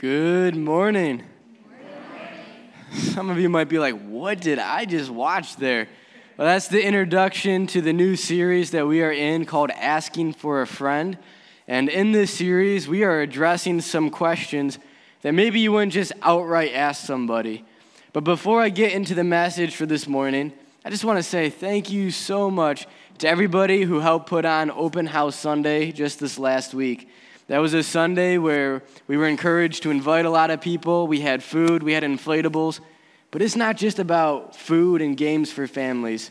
Good morning. Some of you might be like, what did I just watch there? Well, that's the introduction to the new series that we are in called Asking for a Friend. And in this series, we are addressing some questions that maybe you wouldn't just outright ask somebody. But before I get into the message for this morning, I just want to say thank you so much to everybody who helped put on Open House Sunday just this last week. That was a Sunday where we were encouraged to invite a lot of people. We had food, we had inflatables. But it's not just about food and games for families.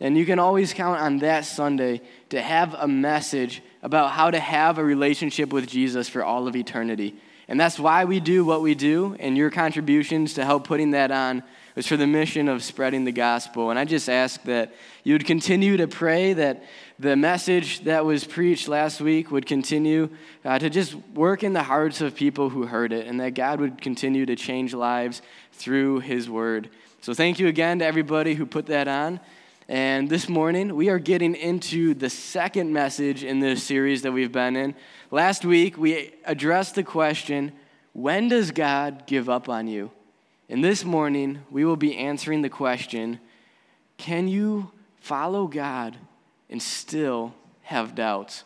And you can always count on that Sunday to have a message about how to have a relationship with Jesus for all of eternity. And that's why we do what we do, and your contributions to help putting that on was for the mission of spreading the gospel. And I just ask that you would continue to pray that the message that was preached last week would continue uh, to just work in the hearts of people who heard it, and that God would continue to change lives through His Word. So, thank you again to everybody who put that on. And this morning, we are getting into the second message in this series that we've been in. Last week, we addressed the question when does God give up on you? And this morning, we will be answering the question can you follow God and still have doubts?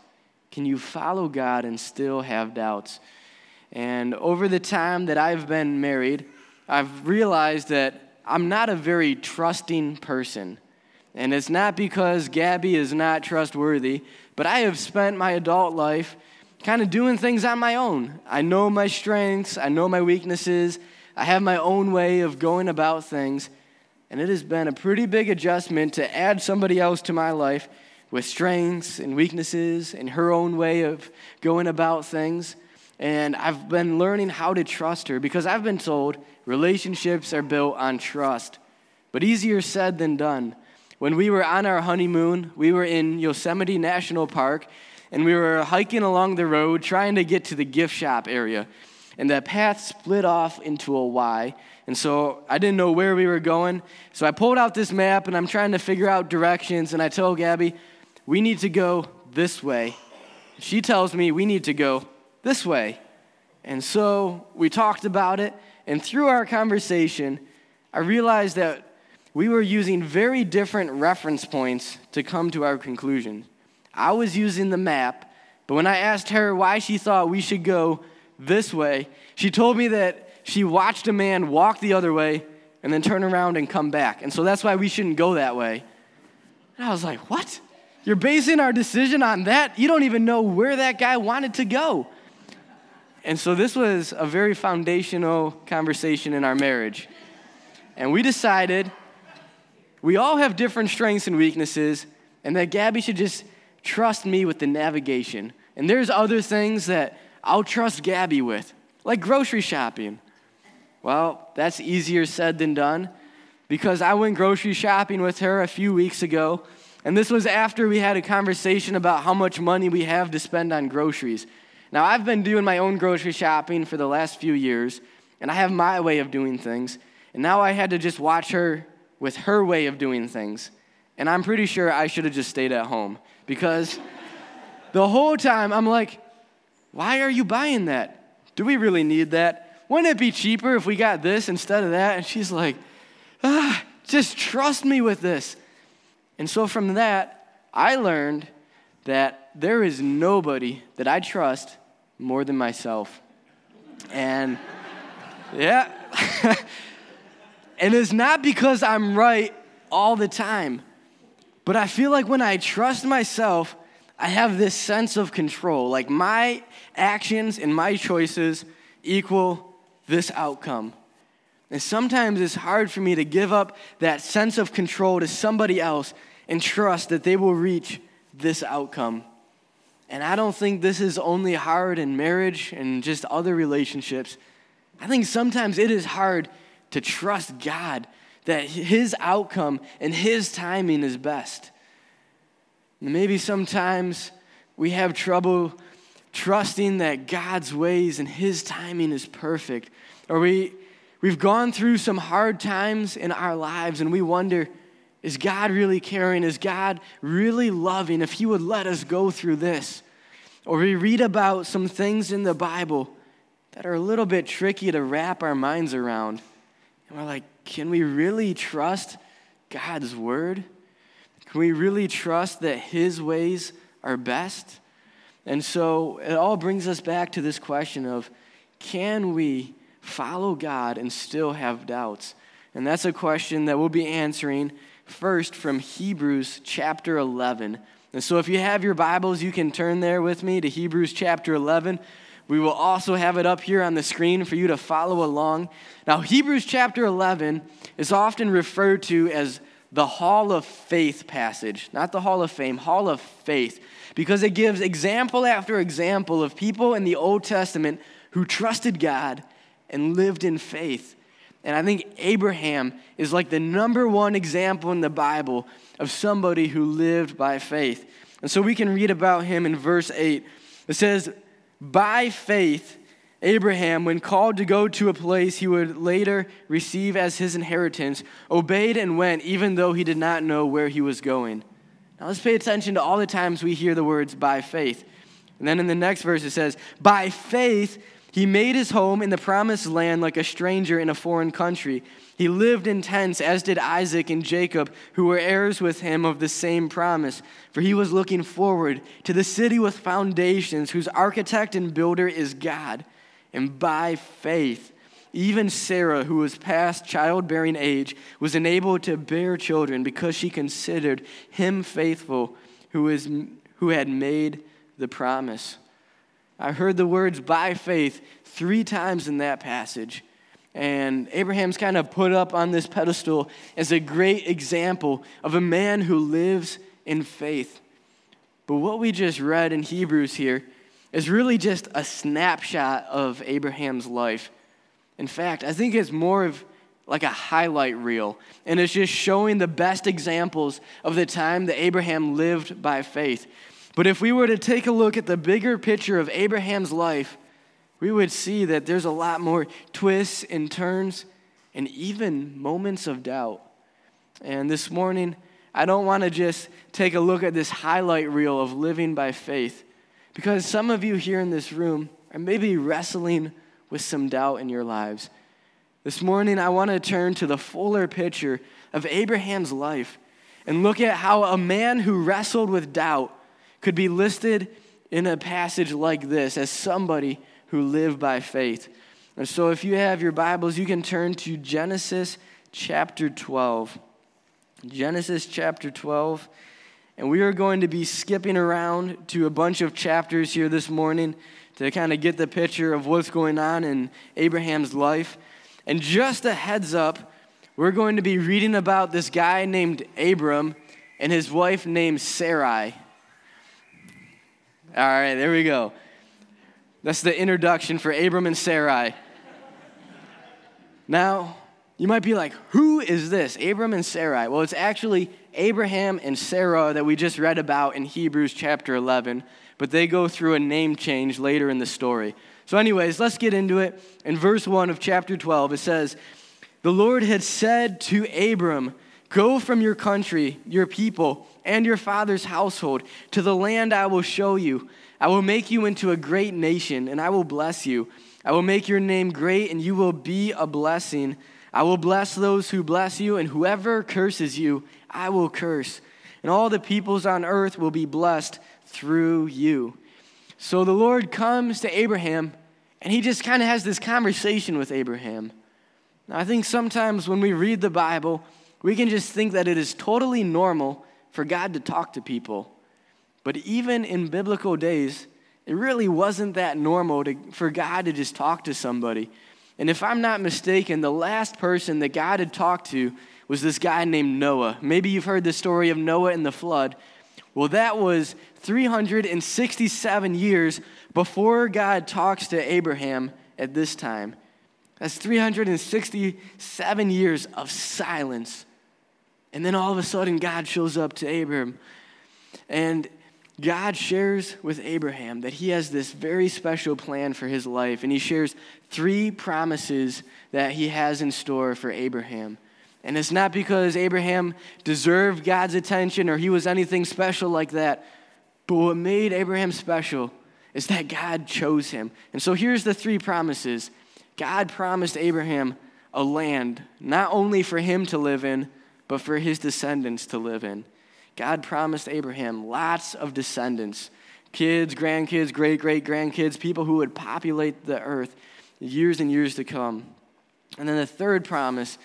Can you follow God and still have doubts? And over the time that I've been married, I've realized that I'm not a very trusting person. And it's not because Gabby is not trustworthy, but I have spent my adult life kind of doing things on my own. I know my strengths, I know my weaknesses, I have my own way of going about things. And it has been a pretty big adjustment to add somebody else to my life with strengths and weaknesses and her own way of going about things. And I've been learning how to trust her because I've been told relationships are built on trust. But easier said than done. When we were on our honeymoon, we were in Yosemite National Park and we were hiking along the road trying to get to the gift shop area. And that path split off into a Y. And so I didn't know where we were going. So I pulled out this map and I'm trying to figure out directions. And I told Gabby, we need to go this way. She tells me we need to go this way. And so we talked about it, and through our conversation, I realized that we were using very different reference points to come to our conclusion. I was using the map, but when I asked her why she thought we should go this way, she told me that she watched a man walk the other way and then turn around and come back. And so that's why we shouldn't go that way. And I was like, what? You're basing our decision on that? You don't even know where that guy wanted to go. And so this was a very foundational conversation in our marriage. And we decided we all have different strengths and weaknesses, and that Gabby should just trust me with the navigation. And there's other things that I'll trust Gabby with, like grocery shopping. Well, that's easier said than done because I went grocery shopping with her a few weeks ago and this was after we had a conversation about how much money we have to spend on groceries. Now, I've been doing my own grocery shopping for the last few years, and I have my way of doing things. And now I had to just watch her with her way of doing things. And I'm pretty sure I should have just stayed at home because the whole time I'm like, why are you buying that? Do we really need that? Wouldn't it be cheaper if we got this instead of that? And she's like, ah, just trust me with this. And so from that, I learned that there is nobody that I trust more than myself. And yeah. and it's not because I'm right all the time, but I feel like when I trust myself, I have this sense of control. Like my actions and my choices equal this outcome. And sometimes it's hard for me to give up that sense of control to somebody else and trust that they will reach this outcome. And I don't think this is only hard in marriage and just other relationships. I think sometimes it is hard to trust God that His outcome and His timing is best. Maybe sometimes we have trouble trusting that God's ways and His timing is perfect. Or we, we've gone through some hard times in our lives and we wonder, is God really caring? Is God really loving if He would let us go through this? Or we read about some things in the Bible that are a little bit tricky to wrap our minds around. And we're like, can we really trust God's word? Can we really trust that His ways are best? And so it all brings us back to this question of can we follow God and still have doubts? And that's a question that we'll be answering first from Hebrews chapter 11. And so if you have your Bibles, you can turn there with me to Hebrews chapter 11. We will also have it up here on the screen for you to follow along. Now, Hebrews chapter 11 is often referred to as the Hall of Faith passage, not the Hall of Fame, Hall of Faith, because it gives example after example of people in the Old Testament who trusted God and lived in faith. And I think Abraham is like the number one example in the Bible of somebody who lived by faith. And so we can read about him in verse 8. It says, By faith, Abraham, when called to go to a place he would later receive as his inheritance, obeyed and went, even though he did not know where he was going. Now let's pay attention to all the times we hear the words by faith. And then in the next verse it says, By faith, he made his home in the promised land like a stranger in a foreign country. He lived in tents, as did Isaac and Jacob, who were heirs with him of the same promise. For he was looking forward to the city with foundations, whose architect and builder is God. And by faith, even Sarah, who was past childbearing age, was enabled to bear children because she considered him faithful who, is, who had made the promise. I heard the words by faith three times in that passage. And Abraham's kind of put up on this pedestal as a great example of a man who lives in faith. But what we just read in Hebrews here is really just a snapshot of Abraham's life. In fact, I think it's more of like a highlight reel, and it's just showing the best examples of the time that Abraham lived by faith. But if we were to take a look at the bigger picture of Abraham's life, we would see that there's a lot more twists and turns and even moments of doubt. And this morning, I don't want to just take a look at this highlight reel of living by faith because some of you here in this room are maybe wrestling with some doubt in your lives. This morning, I want to turn to the fuller picture of Abraham's life and look at how a man who wrestled with doubt could be listed in a passage like this as somebody who lived by faith. And so, if you have your Bibles, you can turn to Genesis chapter 12. Genesis chapter 12. And we are going to be skipping around to a bunch of chapters here this morning to kind of get the picture of what's going on in Abraham's life. And just a heads up, we're going to be reading about this guy named Abram and his wife named Sarai. All right, there we go. That's the introduction for Abram and Sarai. Now, you might be like, who is this? Abram and Sarai. Well, it's actually Abraham and Sarah that we just read about in Hebrews chapter 11, but they go through a name change later in the story. So, anyways, let's get into it. In verse 1 of chapter 12, it says, The Lord had said to Abram, Go from your country, your people, and your father's household to the land I will show you. I will make you into a great nation, and I will bless you. I will make your name great, and you will be a blessing. I will bless those who bless you, and whoever curses you, I will curse. And all the peoples on earth will be blessed through you. So the Lord comes to Abraham, and he just kind of has this conversation with Abraham. Now, I think sometimes when we read the Bible, we can just think that it is totally normal for God to talk to people. But even in biblical days, it really wasn't that normal to, for God to just talk to somebody. And if I'm not mistaken, the last person that God had talked to was this guy named Noah. Maybe you've heard the story of Noah and the flood. Well, that was 367 years before God talks to Abraham at this time. That's 367 years of silence. And then all of a sudden, God shows up to Abraham. And God shares with Abraham that he has this very special plan for his life. And he shares three promises that he has in store for Abraham. And it's not because Abraham deserved God's attention or he was anything special like that. But what made Abraham special is that God chose him. And so here's the three promises God promised Abraham a land, not only for him to live in, but for his descendants to live in. God promised Abraham lots of descendants kids, grandkids, great great grandkids, people who would populate the earth years and years to come. And then the third promise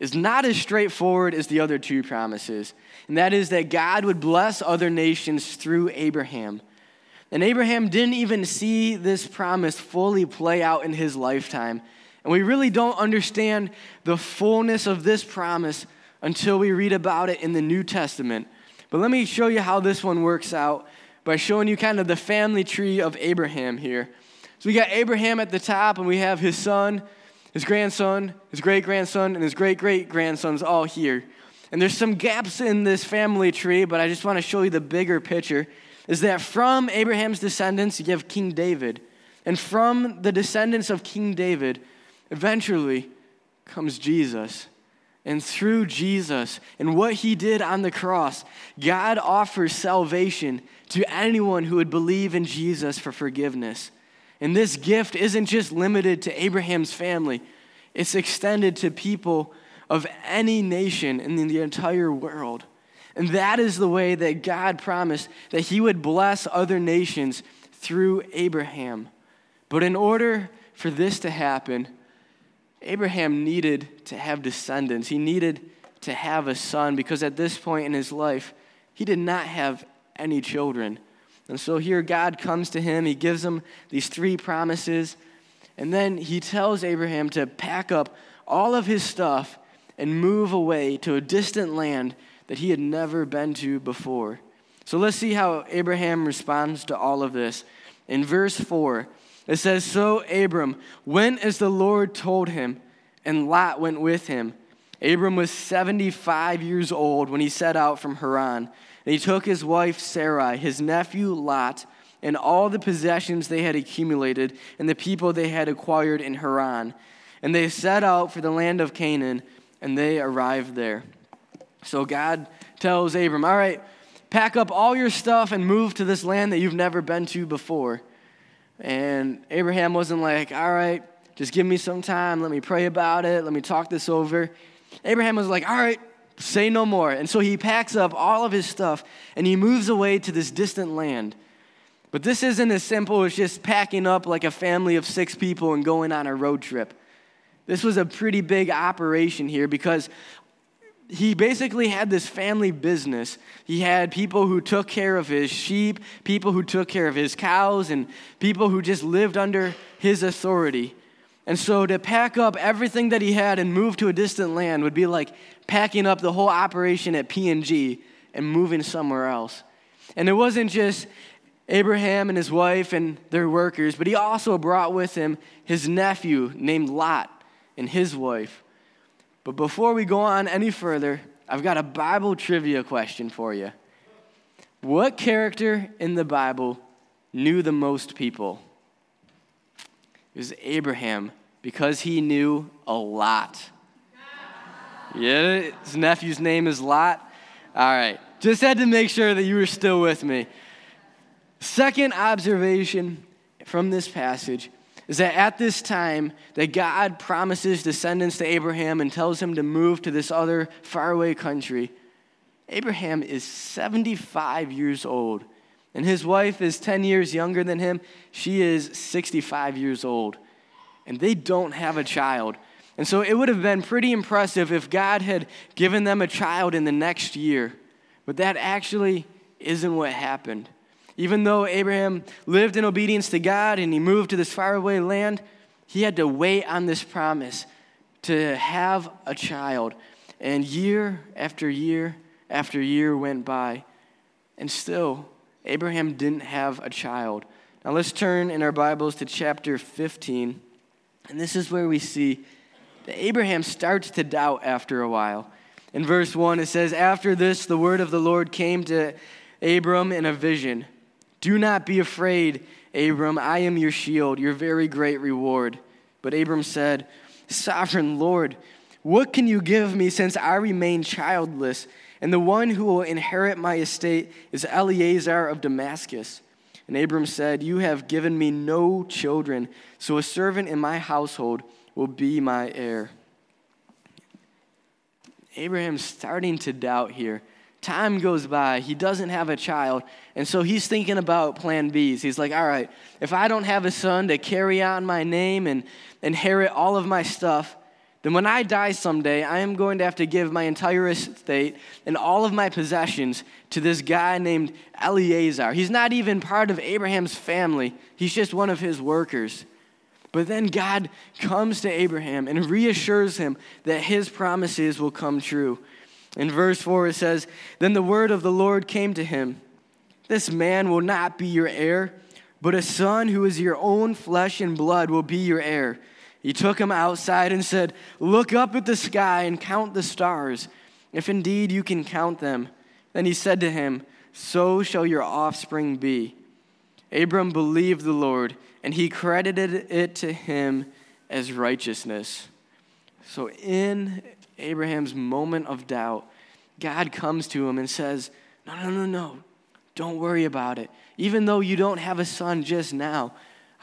is not as straightforward as the other two promises, and that is that God would bless other nations through Abraham. And Abraham didn't even see this promise fully play out in his lifetime. And we really don't understand the fullness of this promise until we read about it in the New Testament. But let me show you how this one works out by showing you kind of the family tree of Abraham here. So we got Abraham at the top, and we have his son, his grandson, his great grandson, and his great great grandsons all here. And there's some gaps in this family tree, but I just want to show you the bigger picture is that from Abraham's descendants, you have King David. And from the descendants of King David, eventually comes Jesus. And through Jesus and what he did on the cross, God offers salvation to anyone who would believe in Jesus for forgiveness. And this gift isn't just limited to Abraham's family, it's extended to people of any nation in the entire world. And that is the way that God promised that he would bless other nations through Abraham. But in order for this to happen, Abraham needed to have descendants. He needed to have a son because at this point in his life, he did not have any children. And so here God comes to him, he gives him these three promises, and then he tells Abraham to pack up all of his stuff and move away to a distant land that he had never been to before. So let's see how Abraham responds to all of this. In verse 4, it says, So Abram went as the Lord told him, and Lot went with him. Abram was 75 years old when he set out from Haran. And he took his wife Sarai, his nephew Lot, and all the possessions they had accumulated, and the people they had acquired in Haran. And they set out for the land of Canaan, and they arrived there. So God tells Abram, All right, pack up all your stuff and move to this land that you've never been to before. And Abraham wasn't like, all right, just give me some time. Let me pray about it. Let me talk this over. Abraham was like, all right, say no more. And so he packs up all of his stuff and he moves away to this distant land. But this isn't as simple as just packing up like a family of six people and going on a road trip. This was a pretty big operation here because he basically had this family business. He had people who took care of his sheep, people who took care of his cows, and people who just lived under his authority. And so to pack up everything that he had and move to a distant land would be like packing up the whole operation at P&G and moving somewhere else. And it wasn't just Abraham and his wife and their workers, but he also brought with him his nephew named Lot and his wife. But before we go on any further, I've got a Bible trivia question for you. What character in the Bible knew the most people? It was Abraham because he knew a lot. Yeah, his nephew's name is Lot. All right, just had to make sure that you were still with me. Second observation from this passage is that at this time that God promises descendants to Abraham and tells him to move to this other faraway country, Abraham is 75 years old. And his wife is 10 years younger than him. She is 65 years old. And they don't have a child. And so it would have been pretty impressive if God had given them a child in the next year. But that actually isn't what happened. Even though Abraham lived in obedience to God and he moved to this faraway land, he had to wait on this promise to have a child. And year after year after year went by, and still, Abraham didn't have a child. Now let's turn in our Bibles to chapter 15. And this is where we see that Abraham starts to doubt after a while. In verse 1, it says, After this, the word of the Lord came to Abram in a vision. Do not be afraid, Abram. I am your shield, your very great reward. But Abram said, Sovereign Lord, what can you give me since I remain childless? And the one who will inherit my estate is Eliezer of Damascus. And Abram said, You have given me no children, so a servant in my household will be my heir. Abraham's starting to doubt here. Time goes by, he doesn't have a child, and so he's thinking about plan Bs. He's like, All right, if I don't have a son to carry on my name and inherit all of my stuff, then when I die someday, I am going to have to give my entire estate and all of my possessions to this guy named Eliezer. He's not even part of Abraham's family, he's just one of his workers. But then God comes to Abraham and reassures him that his promises will come true. In verse 4, it says, Then the word of the Lord came to him This man will not be your heir, but a son who is your own flesh and blood will be your heir. He took him outside and said, Look up at the sky and count the stars, if indeed you can count them. Then he said to him, So shall your offspring be. Abram believed the Lord, and he credited it to him as righteousness. So, in Abraham's moment of doubt, God comes to him and says, No, no, no, no. Don't worry about it. Even though you don't have a son just now,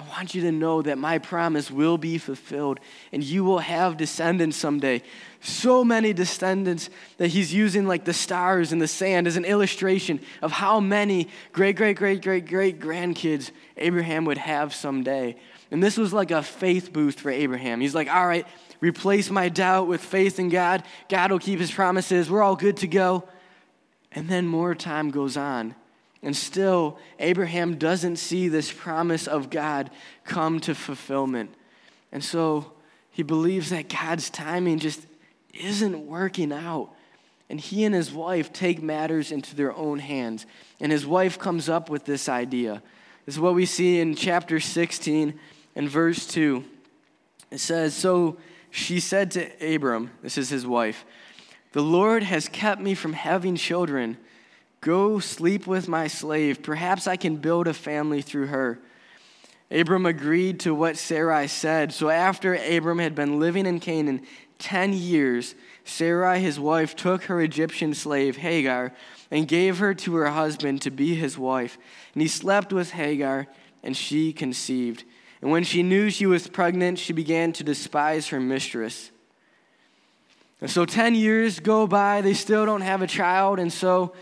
I want you to know that my promise will be fulfilled and you will have descendants someday. So many descendants that he's using, like the stars and the sand, as an illustration of how many great, great, great, great, great grandkids Abraham would have someday. And this was like a faith boost for Abraham. He's like, all right, replace my doubt with faith in God. God will keep his promises. We're all good to go. And then more time goes on. And still, Abraham doesn't see this promise of God come to fulfillment. And so he believes that God's timing just isn't working out. And he and his wife take matters into their own hands. And his wife comes up with this idea. This is what we see in chapter 16 and verse 2. It says, So she said to Abram, this is his wife, The Lord has kept me from having children. Go sleep with my slave. Perhaps I can build a family through her. Abram agreed to what Sarai said. So after Abram had been living in Canaan 10 years, Sarai, his wife, took her Egyptian slave, Hagar, and gave her to her husband to be his wife. And he slept with Hagar, and she conceived. And when she knew she was pregnant, she began to despise her mistress. And so 10 years go by, they still don't have a child, and so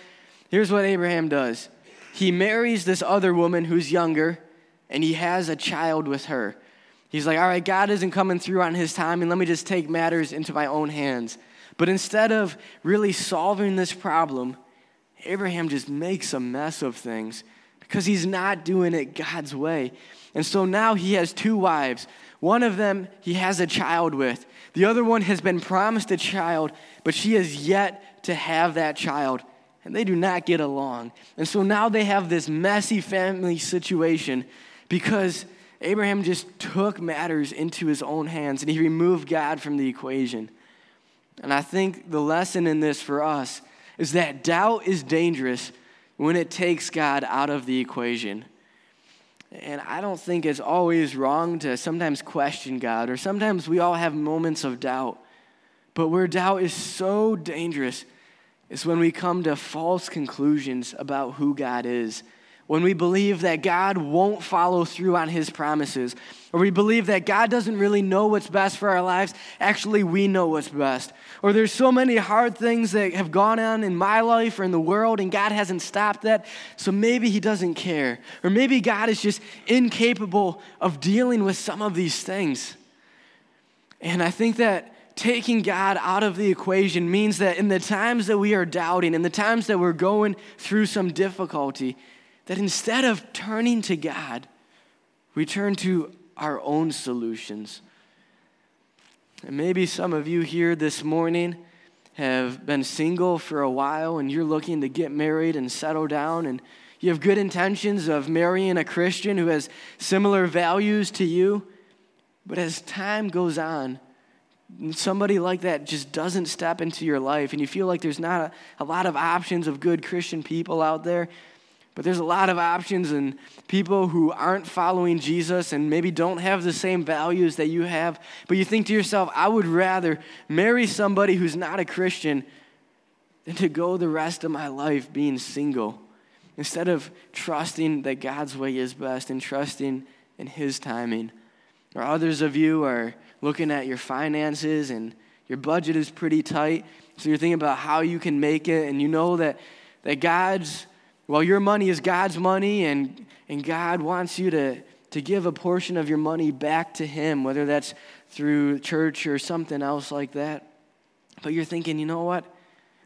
Here's what Abraham does he marries this other woman who's younger, and he has a child with her. He's like, all right, God isn't coming through on his time, and let me just take matters into my own hands. But instead of really solving this problem, Abraham just makes a mess of things because he's not doing it God's way. And so now he has two wives. One of them he has a child with. The other one has been promised a child, but she has yet to have that child and they do not get along. And so now they have this messy family situation because Abraham just took matters into his own hands and he removed God from the equation. And I think the lesson in this for us is that doubt is dangerous when it takes God out of the equation. And I don't think it's always wrong to sometimes question God, or sometimes we all have moments of doubt. But where doubt is so dangerous is when we come to false conclusions about who God is. When we believe that God won't follow through on his promises, or we believe that God doesn't really know what's best for our lives, actually, we know what's best. Or there's so many hard things that have gone on in my life or in the world, and God hasn't stopped that, so maybe he doesn't care. Or maybe God is just incapable of dealing with some of these things. And I think that taking God out of the equation means that in the times that we are doubting, in the times that we're going through some difficulty, that instead of turning to God, we turn to our own solutions. And maybe some of you here this morning have been single for a while and you're looking to get married and settle down and you have good intentions of marrying a Christian who has similar values to you. But as time goes on, somebody like that just doesn't step into your life and you feel like there's not a, a, lot of options of good Christian people out there, but there's a lot of options and people who aren't following Jesus and maybe don't have the same values that you have, but you think to yourself, I would rather marry somebody who's not a Christian than to go the rest of my life being single. instead of trusting that God's way is best and trusting in His timing. Or others of you are looking at your finances and your budget is pretty tight. So you're thinking about how you can make it, and you know that, that God's, well, your money is God's money, and, and God wants you to, to give a portion of your money back to Him, whether that's through church or something else like that. But you're thinking, you know what?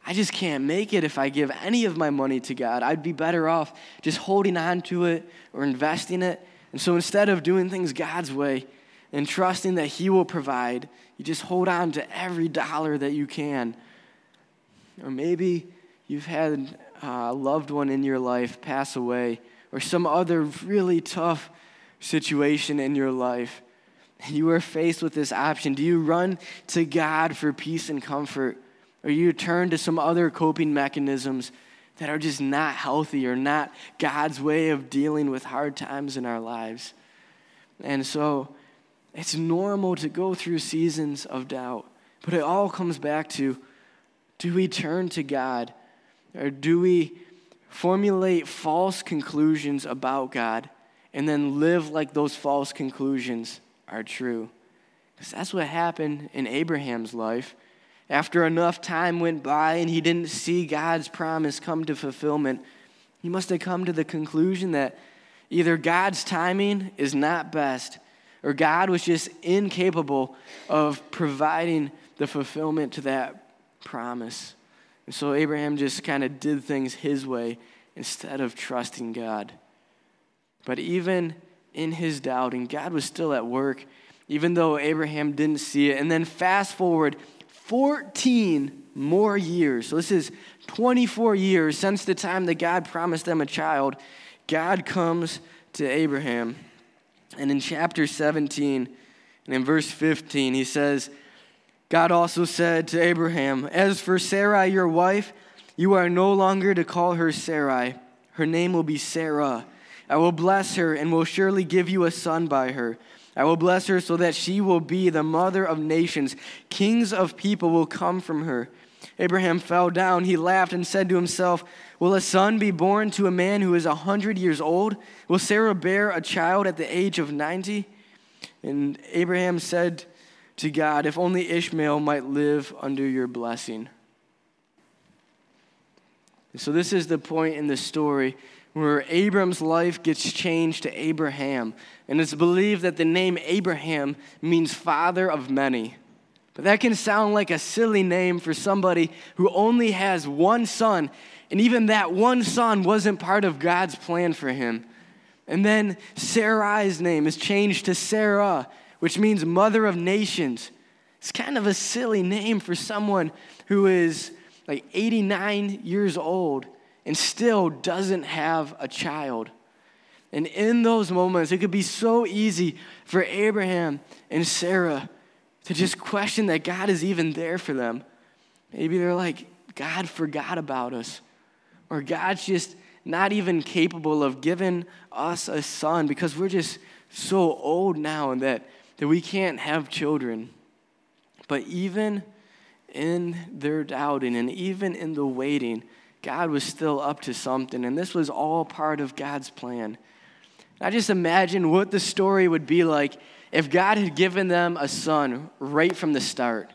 I just can't make it if I give any of my money to God. I'd be better off just holding on to it or investing it. And so instead of doing things God's way and trusting that He will provide, you just hold on to every dollar that you can. Or maybe you've had a loved one in your life pass away or some other really tough situation in your life. And you are faced with this option. Do you run to God for peace and comfort? Or you turn to some other coping mechanisms that are just not healthy or not God's way of dealing with hard times in our lives. And so it's normal to go through seasons of doubt, but it all comes back to do we turn to God or do we formulate false conclusions about God and then live like those false conclusions are true? Because that's what happened in Abraham's life. After enough time went by and he didn't see God's promise come to fulfillment, he must have come to the conclusion that either God's timing is not best or God was just incapable of providing the fulfillment to that promise. And so Abraham just kind of did things his way instead of trusting God. But even in his doubting, God was still at work, even though Abraham didn't see it. And then fast forward 14 more years. So this is 24 years since the time that God promised them a child. God comes to Abraham. And in chapter 17 and in verse 15, he says, God also said to Abraham, As for Sarai, your wife, you are no longer to call her Sarai. Her name will be Sarah. I will bless her and will surely give you a son by her. I will bless her so that she will be the mother of nations. Kings of people will come from her. Abraham fell down. He laughed and said to himself, Will a son be born to a man who is a hundred years old? Will Sarah bear a child at the age of ninety? And Abraham said to God, If only Ishmael might live under your blessing. So, this is the point in the story where Abram's life gets changed to Abraham. And it's believed that the name Abraham means father of many. But that can sound like a silly name for somebody who only has one son, and even that one son wasn't part of God's plan for him. And then Sarai's name is changed to Sarah, which means mother of nations. It's kind of a silly name for someone who is like 89 years old and still doesn't have a child. And in those moments, it could be so easy for Abraham and Sarah to just question that God is even there for them. Maybe they're like, God forgot about us, or God's just not even capable of giving us a son because we're just so old now that, that we can't have children. But even in their doubting and even in the waiting, God was still up to something, and this was all part of God's plan. I just imagine what the story would be like if God had given them a son right from the start.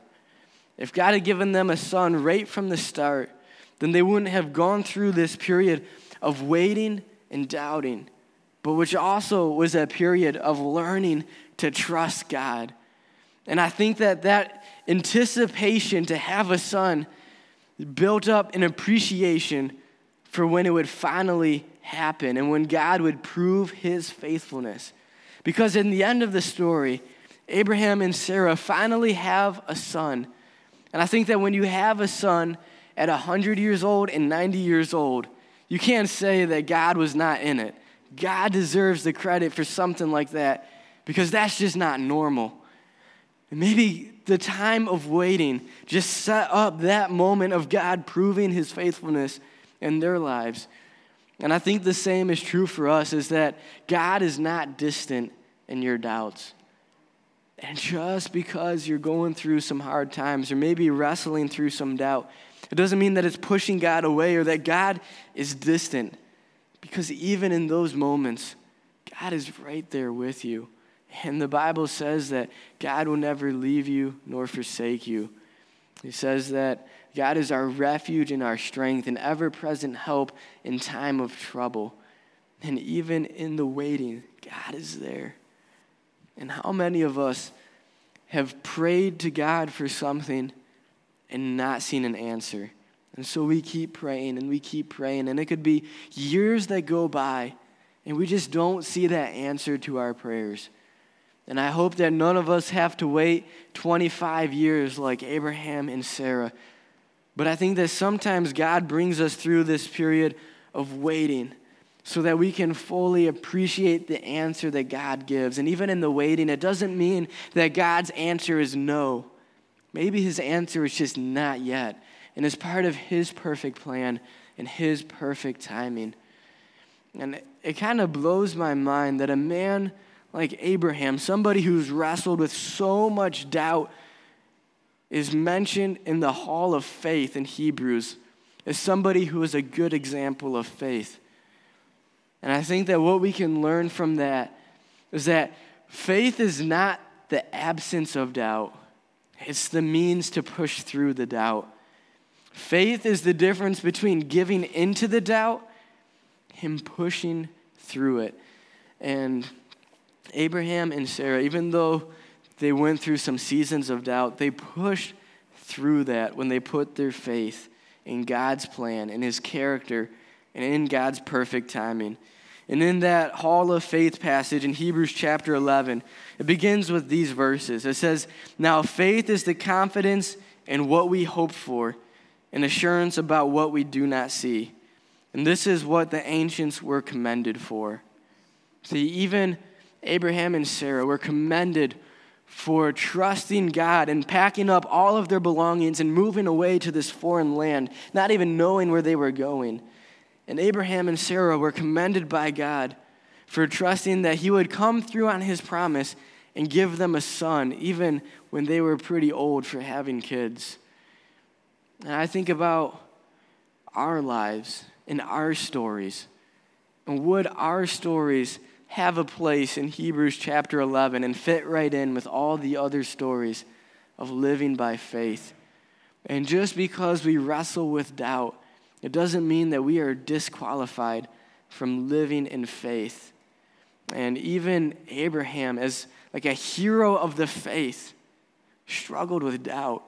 If God had given them a son right from the start, then they wouldn't have gone through this period of waiting and doubting, but which also was a period of learning to trust God. And I think that that anticipation to have a son built up an appreciation for when it would finally happen and when God would prove his faithfulness. Because in the end of the story, Abraham and Sarah finally have a son. And I think that when you have a son at 100 years old and 90 years old, you can't say that God was not in it. God deserves the credit for something like that because that's just not normal. And maybe the time of waiting just set up that moment of God proving his faithfulness in their lives. And I think the same is true for us is that God is not distant in your doubts. And just because you're going through some hard times or maybe wrestling through some doubt, it doesn't mean that it's pushing God away or that God is distant. Because even in those moments, God is right there with you. And the Bible says that God will never leave you nor forsake you. He says that God is our refuge and our strength and ever present help in time of trouble. And even in the waiting, God is there. And how many of us have prayed to God for something and not seen an answer? And so we keep praying and we keep praying. And it could be years that go by and we just don't see that answer to our prayers. And I hope that none of us have to wait 25 years like Abraham and Sarah. But I think that sometimes God brings us through this period of waiting so that we can fully appreciate the answer that God gives. And even in the waiting, it doesn't mean that God's answer is no. Maybe his answer is just not yet. And it's part of his perfect plan and his perfect timing. And it kind of blows my mind that a man like Abraham, somebody who's wrestled with so much doubt, is mentioned in the hall of faith in Hebrews as somebody who is a good example of faith. And I think that what we can learn from that is that faith is not the absence of doubt, it's the means to push through the doubt. Faith is the difference between giving into the doubt, him pushing through it. And Abraham and Sarah, even though they went through some seasons of doubt, they pushed through that when they put their faith in God's plan, in His character, and in God's perfect timing. And in that hall of faith passage in Hebrews chapter 11, it begins with these verses. It says, Now faith is the confidence in what we hope for, and assurance about what we do not see. And this is what the ancients were commended for. See, even Abraham and Sarah were commended for trusting God and packing up all of their belongings and moving away to this foreign land, not even knowing where they were going. And Abraham and Sarah were commended by God for trusting that He would come through on His promise and give them a son, even when they were pretty old for having kids. And I think about our lives and our stories. And would our stories have a place in Hebrews chapter 11 and fit right in with all the other stories of living by faith. And just because we wrestle with doubt, it doesn't mean that we are disqualified from living in faith. And even Abraham, as like a hero of the faith, struggled with doubt.